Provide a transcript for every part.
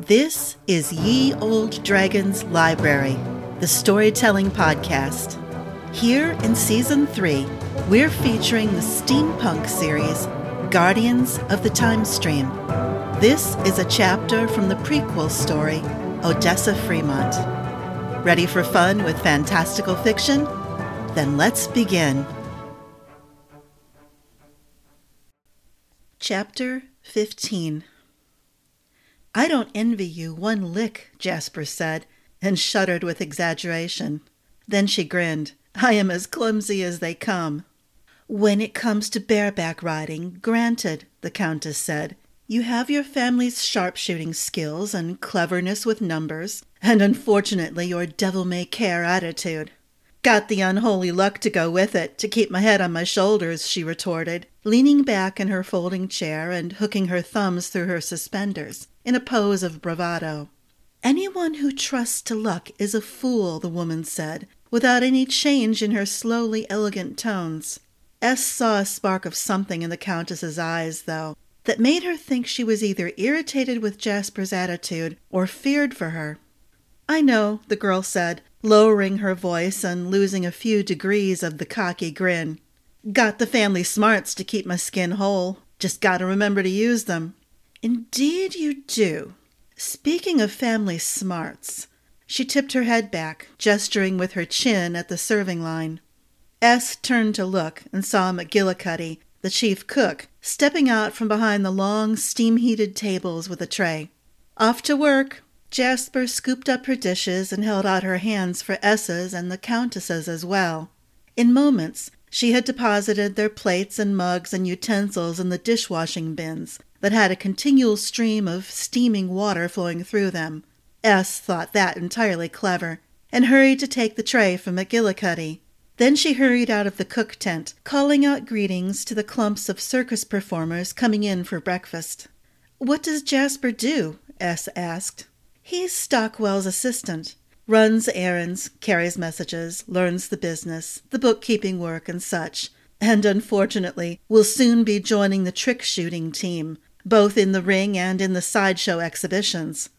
This is Ye Olde Dragon's Library, the storytelling podcast. Here in season three, we're featuring the steampunk series Guardians of the Time Stream. This is a chapter from the prequel story, Odessa Fremont. Ready for fun with fantastical fiction? Then let's begin. Chapter 15 I don't envy you one lick, Jasper said, and shuddered with exaggeration. Then she grinned. I am as clumsy as they come. When it comes to bareback riding, granted, the Countess said. You have your family's sharpshooting skills and cleverness with numbers, and unfortunately your devil may care attitude. Got the unholy luck to go with it, to keep my head on my shoulders, she retorted, leaning back in her folding chair and hooking her thumbs through her suspenders, in a pose of bravado. Anyone who trusts to luck is a fool, the woman said, without any change in her slowly elegant tones. Ess saw a spark of something in the Countess's eyes, though, that made her think she was either irritated with Jasper's attitude or feared for her. I know, the girl said, lowering her voice and losing a few degrees of the cocky grin. Got the family smarts to keep my skin whole. Just gotta remember to use them. Indeed you do. Speaking of family smarts, she tipped her head back, gesturing with her chin at the serving line. Ess turned to look and saw McGillicuddy, the chief cook, stepping out from behind the long, steam heated tables with a tray. Off to work, Jasper scooped up her dishes and held out her hands for Ess's and the Countess's as well. In moments, she had deposited their plates and mugs and utensils in the dishwashing bins that had a continual stream of steaming water flowing through them. Ess thought that entirely clever, and hurried to take the tray from McGillicuddy. Then she hurried out of the cook tent, calling out greetings to the clumps of circus performers coming in for breakfast. What does Jasper do? Ess asked. He's Stockwell's assistant. Runs errands, carries messages, learns the business, the bookkeeping work, and such. And unfortunately, will soon be joining the trick shooting team, both in the ring and in the sideshow exhibitions.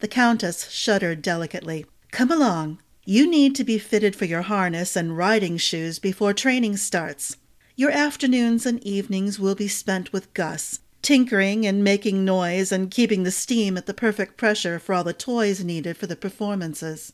The Countess shuddered delicately. Come along. You need to be fitted for your harness and riding shoes before training starts. Your afternoons and evenings will be spent with Gus, tinkering and making noise and keeping the steam at the perfect pressure for all the toys needed for the performances.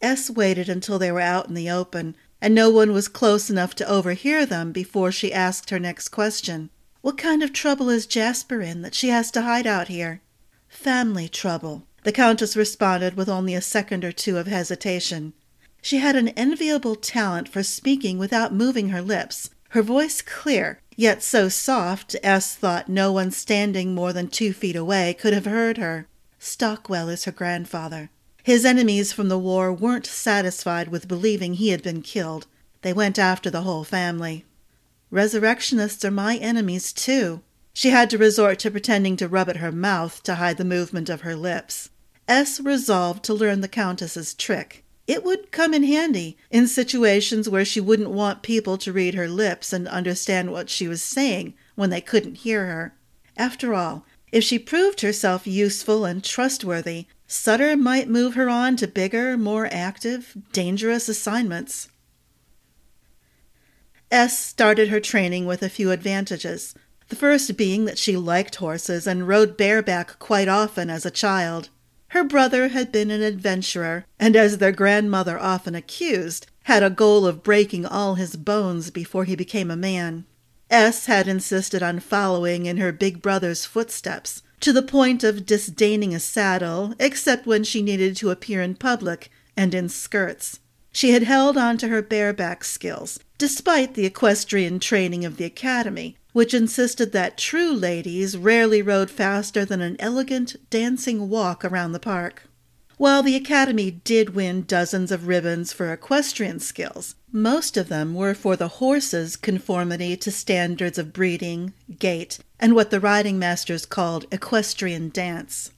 Ess waited until they were out in the open, and no one was close enough to overhear them before she asked her next question. What kind of trouble is Jasper in that she has to hide out here? Family trouble, the Countess responded with only a second or two of hesitation. She had an enviable talent for speaking without moving her lips, her voice clear, yet so soft Ess thought no one standing more than two feet away could have heard her. Stockwell is her grandfather. His enemies from the war weren't satisfied with believing he had been killed. They went after the whole family. Resurrectionists are my enemies, too. She had to resort to pretending to rub at her mouth to hide the movement of her lips. Ess resolved to learn the Countess's trick. It would come in handy in situations where she wouldn't want people to read her lips and understand what she was saying when they couldn't hear her. After all, if she proved herself useful and trustworthy, Sutter might move her on to bigger, more active, dangerous assignments. Ess started her training with a few advantages, the first being that she liked horses and rode bareback quite often as a child. Her brother had been an adventurer, and as their grandmother often accused, had a goal of breaking all his bones before he became a man. Ess had insisted on following in her big brother's footsteps, to the point of disdaining a saddle, except when she needed to appear in public and in skirts. She had held on to her bareback skills, despite the equestrian training of the academy, which insisted that true ladies rarely rode faster than an elegant dancing walk around the park. While the Academy did win dozens of ribbons for equestrian skills, most of them were for the horse's conformity to standards of breeding, gait, and what the riding masters called equestrian dance.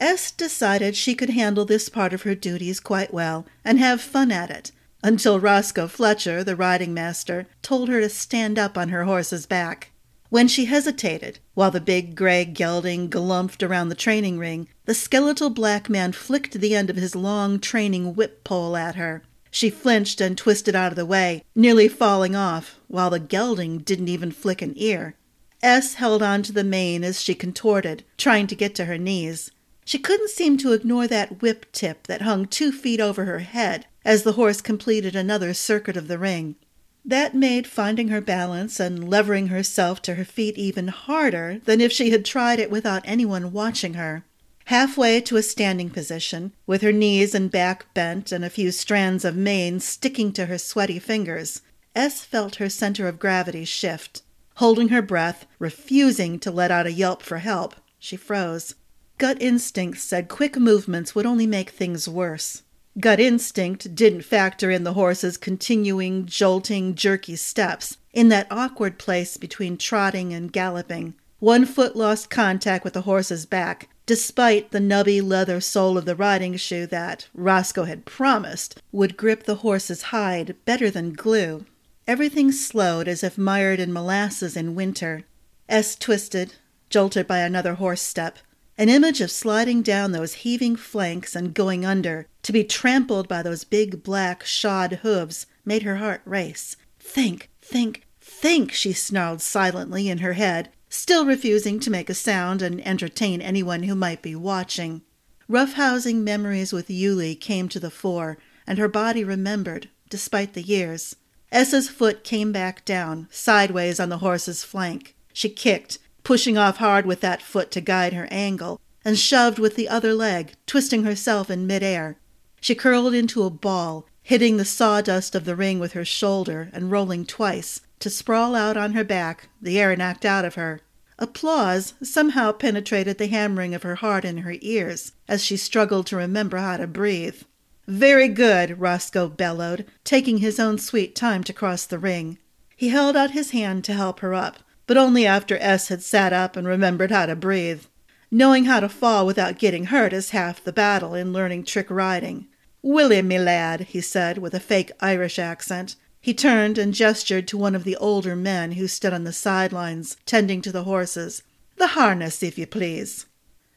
Ess decided she could handle this part of her duties quite well and have fun at it, until Roscoe Fletcher, the riding master, told her to stand up on her horse's back. When she hesitated, while the big gray gelding galumped around the training ring, the skeletal black man flicked the end of his long training whip pole at her. She flinched and twisted out of the way, nearly falling off, while the gelding didn't even flick an ear. Ess held on to the mane as she contorted, trying to get to her knees. She couldn't seem to ignore that whip tip that hung two feet over her head as the horse completed another circuit of the ring. That made finding her balance and levering herself to her feet even harder than if she had tried it without anyone watching her. Halfway to a standing position, with her knees and back bent and a few strands of mane sticking to her sweaty fingers, Ess felt her center of gravity shift. Holding her breath, refusing to let out a yelp for help, she froze. Gut instinct said quick movements would only make things worse. Gut instinct didn't factor in the horse's continuing, jolting, jerky steps in that awkward place between trotting and galloping. One foot lost contact with the horse's back, despite the nubby leather sole of the riding shoe that, Roscoe had promised, would grip the horse's hide better than glue. Everything slowed as if mired in molasses in winter. Ess twisted, jolted by another horse step. An image of sliding down those heaving flanks and going under, to be trampled by those big black shod hooves, made her heart race. Think, think, think, she snarled silently in her head, still refusing to make a sound and entertain anyone who might be watching. Roughhousing memories with Yulie came to the fore, and her body remembered, despite the years. Ess's foot came back down, sideways on the horse's flank. She kicked, pushing off hard with that foot to guide her angle, and shoved with the other leg, twisting herself in midair. She curled into a ball, hitting the sawdust of the ring with her shoulder and rolling twice, to sprawl out on her back, the air knocked out of her. Applause somehow penetrated the hammering of her heart in her ears as she struggled to remember how to breathe. Very good, Roscoe bellowed, taking his own sweet time to cross the ring. He held out his hand to help her up, but only after Ess had sat up and remembered how to breathe. Knowing how to fall without getting hurt is half the battle in learning trick riding. Willie, me lad, he said with a fake Irish accent. He turned and gestured to one of the older men who stood on the sidelines, tending to the horses. The harness, if you please.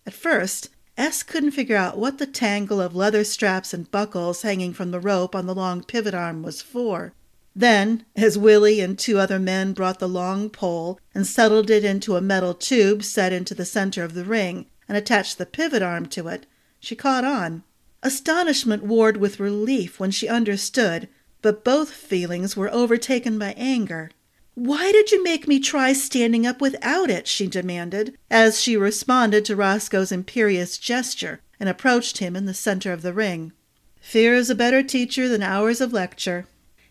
At first, Ess couldn't figure out what the tangle of leather straps and buckles hanging from the rope on the long pivot arm was for. Then, as Willie and two other men brought the long pole and settled it into a metal tube set into the center of the ring and attached the pivot arm to it, she caught on. Astonishment warred with relief when she understood, but both feelings were overtaken by anger. Why did you make me try standing up without it? she demanded, as she responded to Roscoe's imperious gesture and approached him in the center of the ring. Fear is a better teacher than hours of lecture,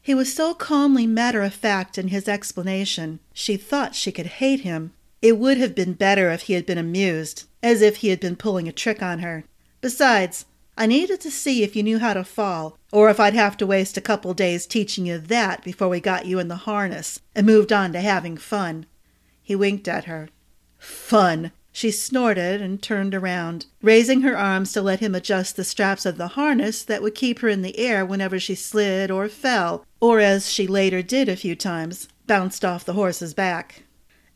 he was so calmly matter of fact in his explanation, she thought she could hate him. It would have been better if he had been amused, as if he had been pulling a trick on her. Besides, I needed to see if you knew how to fall, or if I'd have to waste a couple days teaching you that before we got you in the harness and moved on to having fun. He winked at her. Fun! She snorted and turned around, raising her arms to let him adjust the straps of the harness that would keep her in the air whenever she slid or fell, or as she later did a few times, bounced off the horse's back.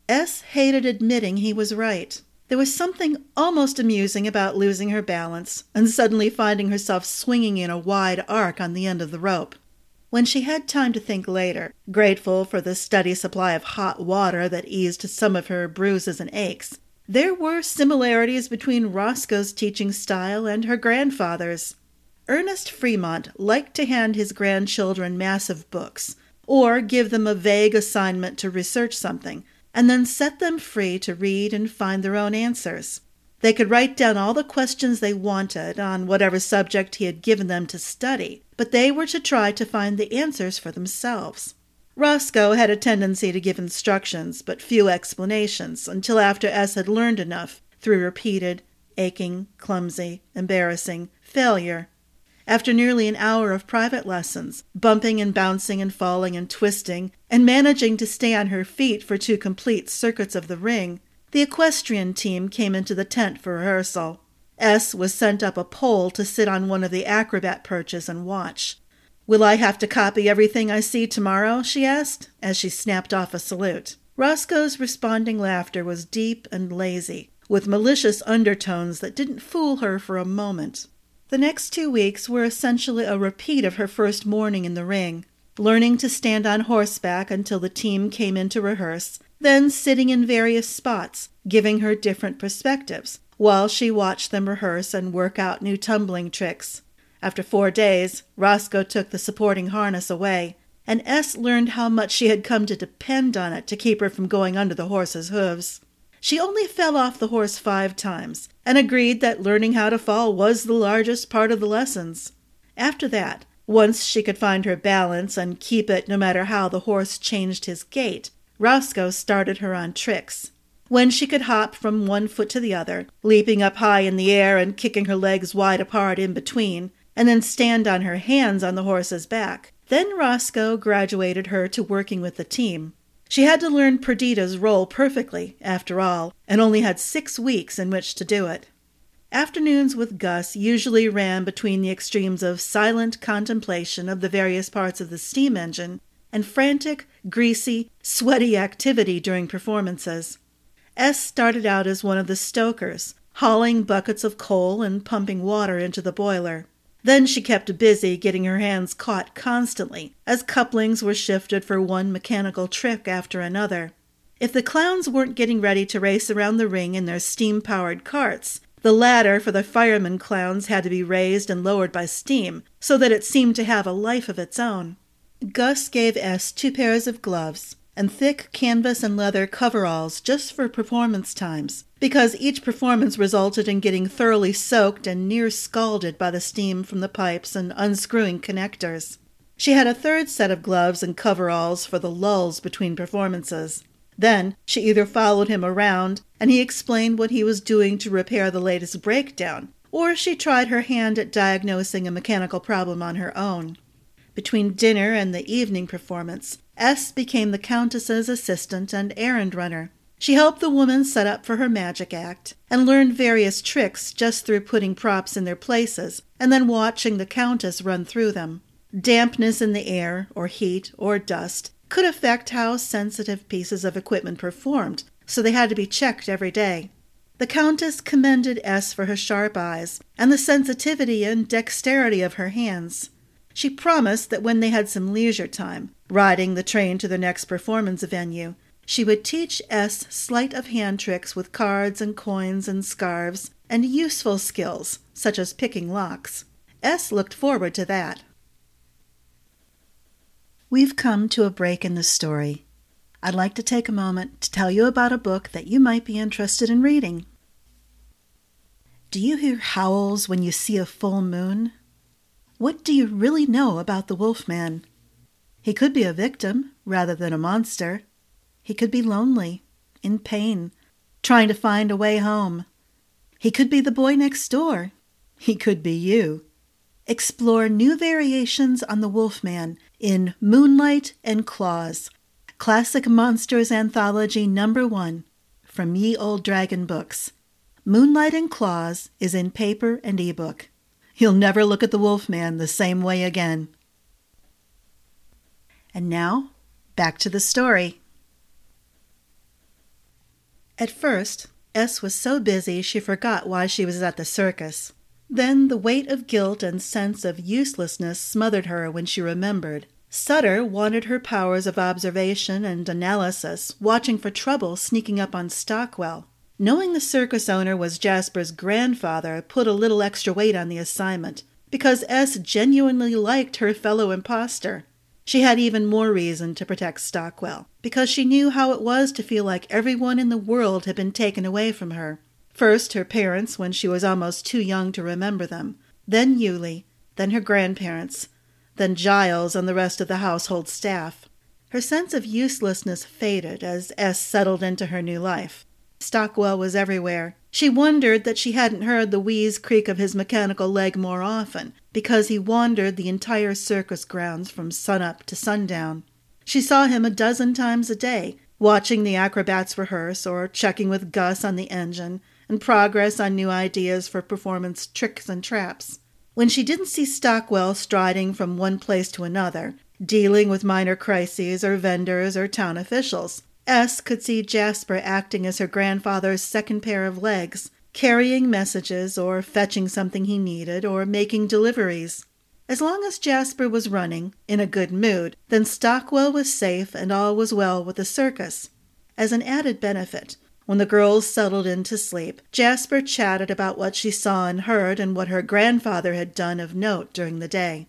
Ess hated admitting he was right. There was something almost amusing about losing her balance and suddenly finding herself swinging in a wide arc on the end of the rope. When she had time to think later, grateful for the steady supply of hot water that eased some of her bruises and aches, there were similarities between Roscoe's teaching style and her grandfather's. Ernest Fremont liked to hand his grandchildren massive books, or give them a vague assignment to research something, and then set them free to read and find their own answers. They could write down all the questions they wanted on whatever subject he had given them to study, but they were to try to find the answers for themselves. Roscoe had a tendency to give instructions, but few explanations, until after Ess had learned enough through repeated, aching, clumsy, embarrassing failure. After nearly an hour of private lessons, bumping and bouncing and falling and twisting, and managing to stay on her feet for two complete circuits of the ring, the equestrian team came into the tent for rehearsal. Ess was sent up a pole to sit on one of the acrobat perches and watch. Will I have to copy everything I see tomorrow? she asked, as she snapped off a salute. Roscoe's responding laughter was deep and lazy, with malicious undertones that didn't fool her for a moment. The next two weeks were essentially a repeat of her first morning in the ring, learning to stand on horseback until the team came in to rehearse, then sitting in various spots, giving her different perspectives, while she watched them rehearse and work out new tumbling tricks. After four days, Roscoe took the supporting harness away, and Ess learned how much she had come to depend on it to keep her from going under the horse's hooves. She only fell off the horse five times, and agreed that learning how to fall was the largest part of the lessons. After that, once she could find her balance and keep it no matter how the horse changed his gait, Roscoe started her on tricks. When she could hop from one foot to the other, leaping up high in the air and kicking her legs wide apart in between, and then stand on her hands on the horse's back, then Roscoe graduated her to working with the team. She had to learn Perdita's role perfectly, after all, and only had six weeks in which to do it. Afternoons with Gus usually ran between the extremes of silent contemplation of the various parts of the steam engine and frantic, greasy, sweaty activity during performances. Ess started out as one of the stokers, hauling buckets of coal and pumping water into the boiler. Then she kept busy getting her hands caught constantly as couplings were shifted for one mechanical trick after another. If the clowns weren't getting ready to race around the ring in their steam powered carts, the ladder for the firemen clowns had to be raised and lowered by steam so that it seemed to have a life of its own. Gus gave Ess two pairs of gloves and thick canvas and leather coveralls just for performance times, because each performance resulted in getting thoroughly soaked and near scalded by the steam from the pipes and unscrewing connectors. She had a third set of gloves and coveralls for the lulls between performances. Then she either followed him around and he explained what he was doing to repair the latest breakdown, or she tried her hand at diagnosing a mechanical problem on her own. Between dinner and the evening performance, Ess became the Countess's assistant and errand runner. She helped the woman set up for her magic act and learned various tricks just through putting props in their places and then watching the Countess run through them. Dampness in the air, or heat, or dust could affect how sensitive pieces of equipment performed, so they had to be checked every day. The Countess commended Ess for her sharp eyes and the sensitivity and dexterity of her hands. She promised that when they had some leisure time, riding the train to their next performance venue, she would teach Ess sleight of hand tricks with cards and coins and scarves, and useful skills, such as picking locks. Ess looked forward to that. We've come to a break in the story. I'd like to take a moment to tell you about a book that you might be interested in reading. Do you hear howls when you see a full moon? What do you really know about the Wolfman? He could be a victim rather than a monster. He could be lonely, in pain, trying to find a way home. He could be the boy next door. He could be you. Explore new variations on the Wolfman in Moonlight and Claws, Classic Monsters Anthology Number One from Ye Olde Dragon Books. Moonlight and Claws is in paper and ebook. You'll never look at the Wolfman the same way again. And now, back to the story. At first, Ess was so busy she forgot why she was at the circus. Then the weight of guilt and sense of uselessness smothered her when she remembered. Sutter wanted her powers of observation and analysis, watching for trouble sneaking up on Stockwell. Knowing the circus owner was Jasper's grandfather put a little extra weight on the assignment, because Ess genuinely liked her fellow impostor. She had even more reason to protect Stockwell, because she knew how it was to feel like everyone in the world had been taken away from her. First her parents when she was almost too young to remember them, then Yulie, then her grandparents, then Giles and the rest of the household staff. Her sense of uselessness faded as Ess settled into her new life. Stockwell was everywhere. She wondered that she hadn't heard the wheeze creak of his mechanical leg more often, because he wandered the entire circus grounds from sunup to sundown. She saw him a dozen times a day, watching the acrobats rehearse or checking with Gus on the engine and progress on new ideas for performance tricks and traps. When she didn't see Stockwell striding from one place to another, dealing with minor crises or vendors or town officials, Ess could see Jasper acting as her grandfather's second pair of legs, carrying messages or fetching something he needed or making deliveries. As long as Jasper was running, in a good mood, then Stockwell was safe and all was well with the circus. As an added benefit, when the girls settled in to sleep, Jasper chatted about what she saw and heard and what her grandfather had done of note during the day.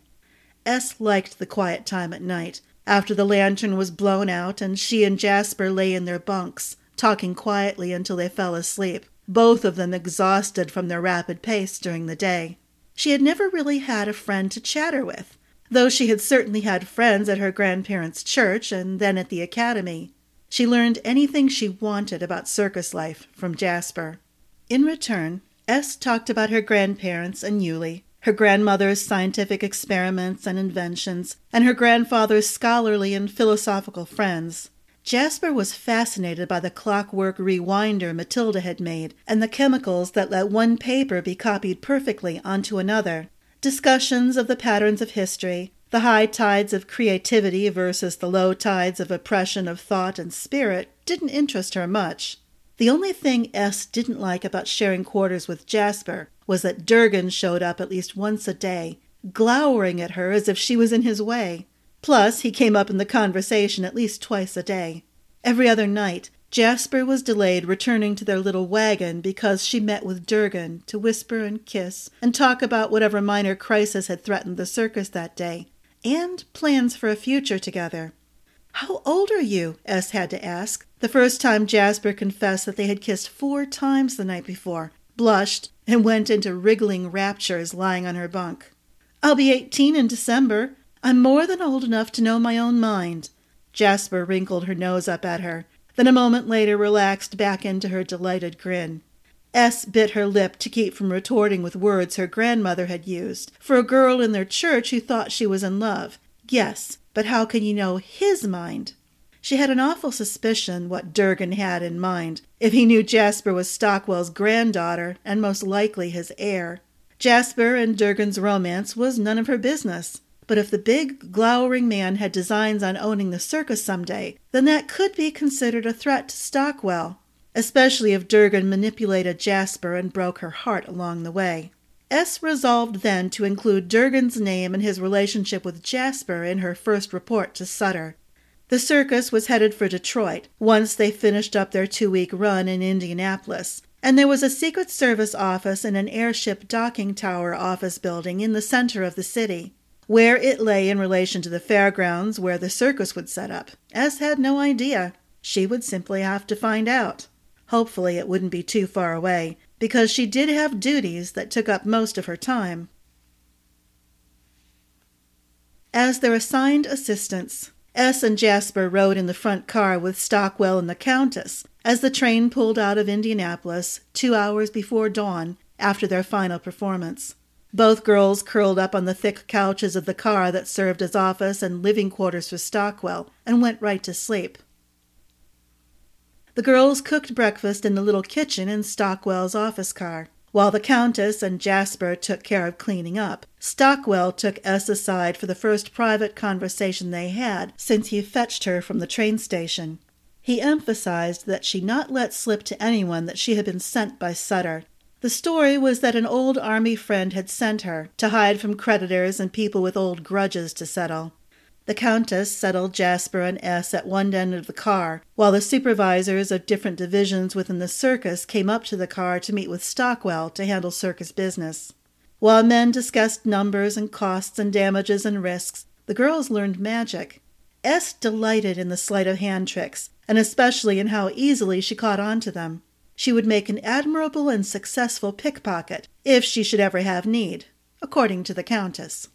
Ess liked the quiet time at night, after the lantern was blown out and she and Jasper lay in their bunks, talking quietly until they fell asleep, both of them exhausted from their rapid pace during the day. She had never really had a friend to chatter with, though she had certainly had friends at her grandparents' church and then at the academy. She learned anything she wanted about circus life from Jasper. In return, Ess talked about her grandparents and Yulie, her grandmother's scientific experiments and inventions, and her grandfather's scholarly and philosophical friends. Jasper was fascinated by the clockwork rewinder Matilda had made and the chemicals that let one paper be copied perfectly onto another. Discussions of the patterns of history, the high tides of creativity versus the low tides of oppression of thought and spirit, didn't interest her much. The only thing Ess didn't like about sharing quarters with Jasper was that Durgan showed up at least once a day, glowering at her as if she was in his way. Plus, he came up in the conversation at least twice a day. Every other night, Jasper was delayed returning to their little wagon because she met with Durgan to whisper and kiss and talk about whatever minor crisis had threatened the circus that day, and plans for a future together. How old are you? Ess had to ask, the first time Jasper confessed that they had kissed four times the night before, blushed, and went into wriggling raptures lying on her bunk. I'll be eighteen in December. I'm more than old enough to know my own mind. Jasper wrinkled her nose up at her, then a moment later relaxed back into her delighted grin. Ess bit her lip to keep from retorting with words her grandmother had used for a girl in their church who thought she was in love. Yes, but how can you know his mind? She had an awful suspicion what Durgan had in mind, if he knew Jasper was Stockwell's granddaughter and most likely his heir. Jasper and Durgan's romance was none of her business. But if the big, glowering man had designs on owning the circus some day, then that could be considered a threat to Stockwell, especially if Durgan manipulated Jasper and broke her heart along the way. Ess resolved then to include Durgan's name and his relationship with Jasper in her first report to Sutter. The circus was headed for Detroit once they finished up their two week run in Indianapolis, and there was a Secret Service office and an airship docking tower office building in the center of the city. Where it lay in relation to the fairgrounds where the circus would set up, Ess had no idea. She would simply have to find out. Hopefully, it wouldn't be too far away, because she did have duties that took up most of her time. As their assigned assistants, Ess and Jasper rode in the front car with Stockwell and the Countess as the train pulled out of Indianapolis two hours before dawn after their final performance. Both girls curled up on the thick couches of the car that served as office and living quarters for Stockwell and went right to sleep. The girls cooked breakfast in the little kitchen in Stockwell's office car. While the Countess and Jasper took care of cleaning up, Stockwell took Ess aside for the first private conversation they had since he fetched her from the train station. He emphasized that she not let slip to anyone that she had been sent by Sutter. The story was that an old army friend had sent her to hide from creditors and people with old grudges to settle. The Countess settled Jasper and Ess at one end of the car, while the supervisors of different divisions within the circus came up to the car to meet with Stockwell to handle circus business. While men discussed numbers and costs and damages and risks, the girls learned magic. Ess delighted in the sleight of hand tricks, and especially in how easily she caught on to them. She would make an admirable and successful pickpocket, if she should ever have need, according to the Countess.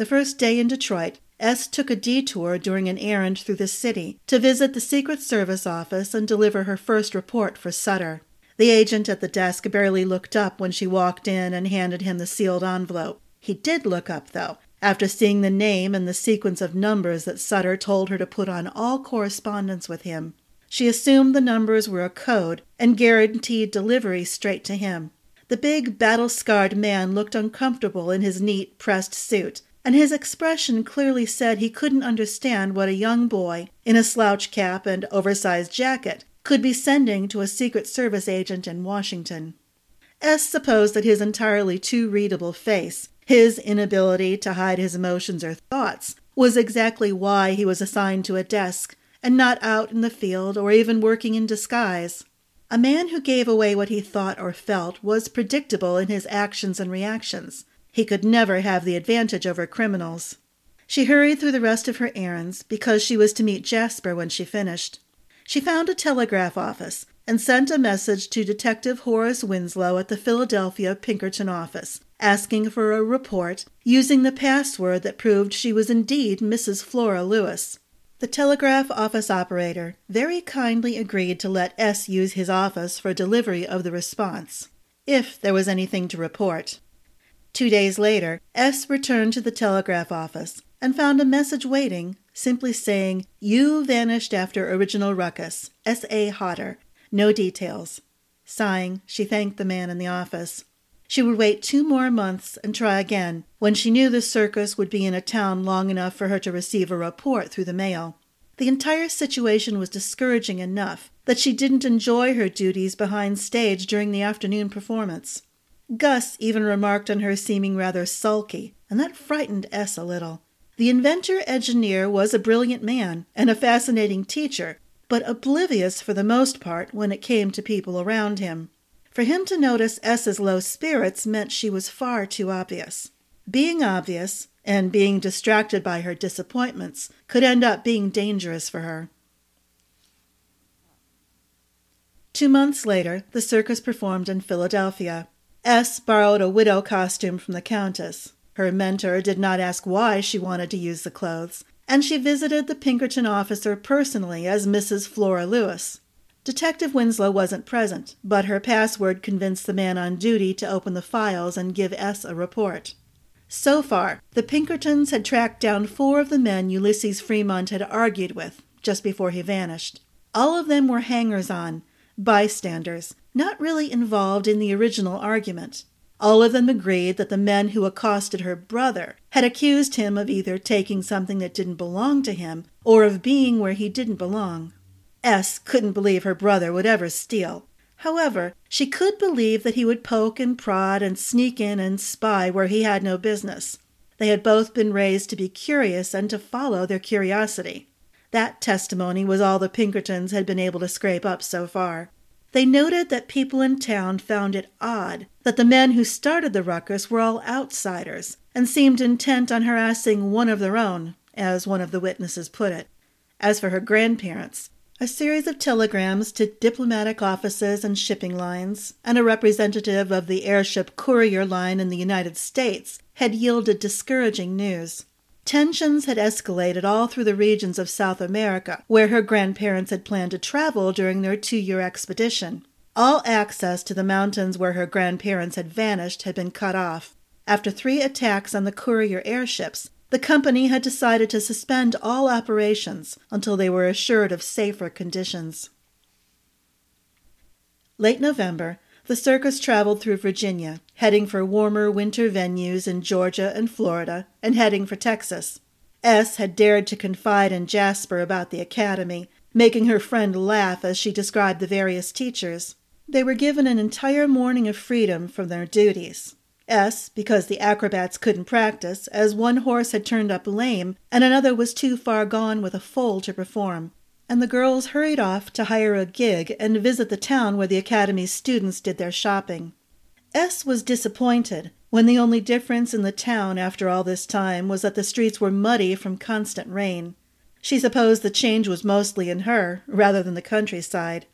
The first day in Detroit, Ess took a detour during an errand through the city to visit the Secret Service office and deliver her first report for Sutter. The agent at the desk barely looked up when she walked in and handed him the sealed envelope. He did look up, though, after seeing the name and the sequence of numbers that Sutter told her to put on all correspondence with him. She assumed the numbers were a code and guaranteed delivery straight to him. The big, battle scarred man looked uncomfortable in his neat, pressed suit and his expression clearly said he couldn't understand what a young boy in a slouch cap and oversized jacket could be sending to a Secret Service agent in Washington. Ess supposed that his entirely too readable face, his inability to hide his emotions or thoughts, was exactly why he was assigned to a desk and not out in the field or even working in disguise. A man who gave away what he thought or felt was predictable in his actions and reactions. He could never have the advantage over criminals. She hurried through the rest of her errands because she was to meet Jasper when she finished. She found a telegraph office and sent a message to Detective Horace Winslow at the Philadelphia Pinkerton office, asking for a report using the password that proved she was indeed Mrs. Flora Lewis. The telegraph office operator very kindly agreed to let Ess use his office for delivery of the response, if there was anything to report. Two days later, Ess returned to the telegraph office and found a message waiting, simply saying, You vanished after original ruckus. S. A. Hodder. No details. Sighing, she thanked the man in the office. She would wait two more months and try again, when she knew the circus would be in a town long enough for her to receive a report through the mail. The entire situation was discouraging enough that she didn't enjoy her duties behind stage during the afternoon performance. Gus even remarked on her seeming rather sulky, and that frightened Ess a little. The inventor engineer was a brilliant man and a fascinating teacher, but oblivious for the most part when it came to people around him. For him to notice Ess's low spirits meant she was far too obvious. Being obvious, and being distracted by her disappointments, could end up being dangerous for her. Two months later, the circus performed in Philadelphia. Ess borrowed a widow costume from the Countess. Her mentor did not ask why she wanted to use the clothes, and she visited the Pinkerton officer personally as Mrs. Flora Lewis. Detective Winslow wasn't present, but her password convinced the man on duty to open the files and give Ess a report. So far, the Pinkertons had tracked down four of the men Ulysses Fremont had argued with just before he vanished. All of them were hangers on, bystanders, not really involved in the original argument. All of them agreed that the men who accosted her brother had accused him of either taking something that didn't belong to him or of being where he didn't belong. Ess couldn't believe her brother would ever steal. However, she could believe that he would poke and prod and sneak in and spy where he had no business. They had both been raised to be curious and to follow their curiosity. That testimony was all the Pinkertons had been able to scrape up so far. They noted that people in town found it odd that the men who started the ruckus were all outsiders and seemed intent on harassing one of their own, as one of the witnesses put it. As for her grandparents, a series of telegrams to diplomatic offices and shipping lines, and a representative of the airship courier line in the United States had yielded discouraging news. Tensions had escalated all through the regions of South America, where her grandparents had planned to travel during their two year expedition. All access to the mountains where her grandparents had vanished had been cut off. After three attacks on the courier airships, the company had decided to suspend all operations until they were assured of safer conditions. Late November, the circus traveled through Virginia, heading for warmer winter venues in Georgia and Florida, and heading for Texas. Ess had dared to confide in Jasper about the academy, making her friend laugh as she described the various teachers. They were given an entire morning of freedom from their duties. Ess, because the acrobats couldn't practice, as one horse had turned up lame and another was too far gone with a foal to perform, and the girls hurried off to hire a gig and visit the town where the academy's students did their shopping. Ess was disappointed when the only difference in the town after all this time was that the streets were muddy from constant rain. She supposed the change was mostly in her, rather than the countryside.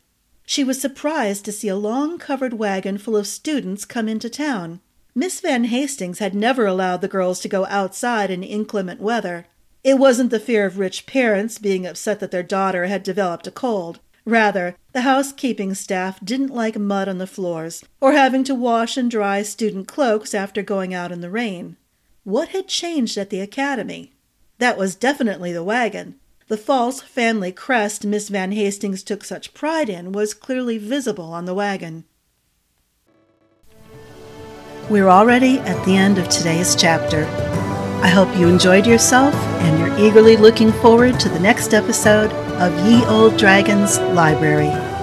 She was surprised to see a long covered wagon full of students come into town. Miss Van Hastings had never allowed the girls to go outside in inclement weather. It wasn't the fear of rich parents being upset that their daughter had developed a cold. Rather, the housekeeping staff didn't like mud on the floors or having to wash and dry student cloaks after going out in the rain. What had changed at the academy? That was definitely the wagon. The false family crest Miss Van Hastings took such pride in was clearly visible on the wagon. We're already at the end of today's chapter. I hope you enjoyed yourself and you're eagerly looking forward to the next episode of Ye Olde Dragon's Library.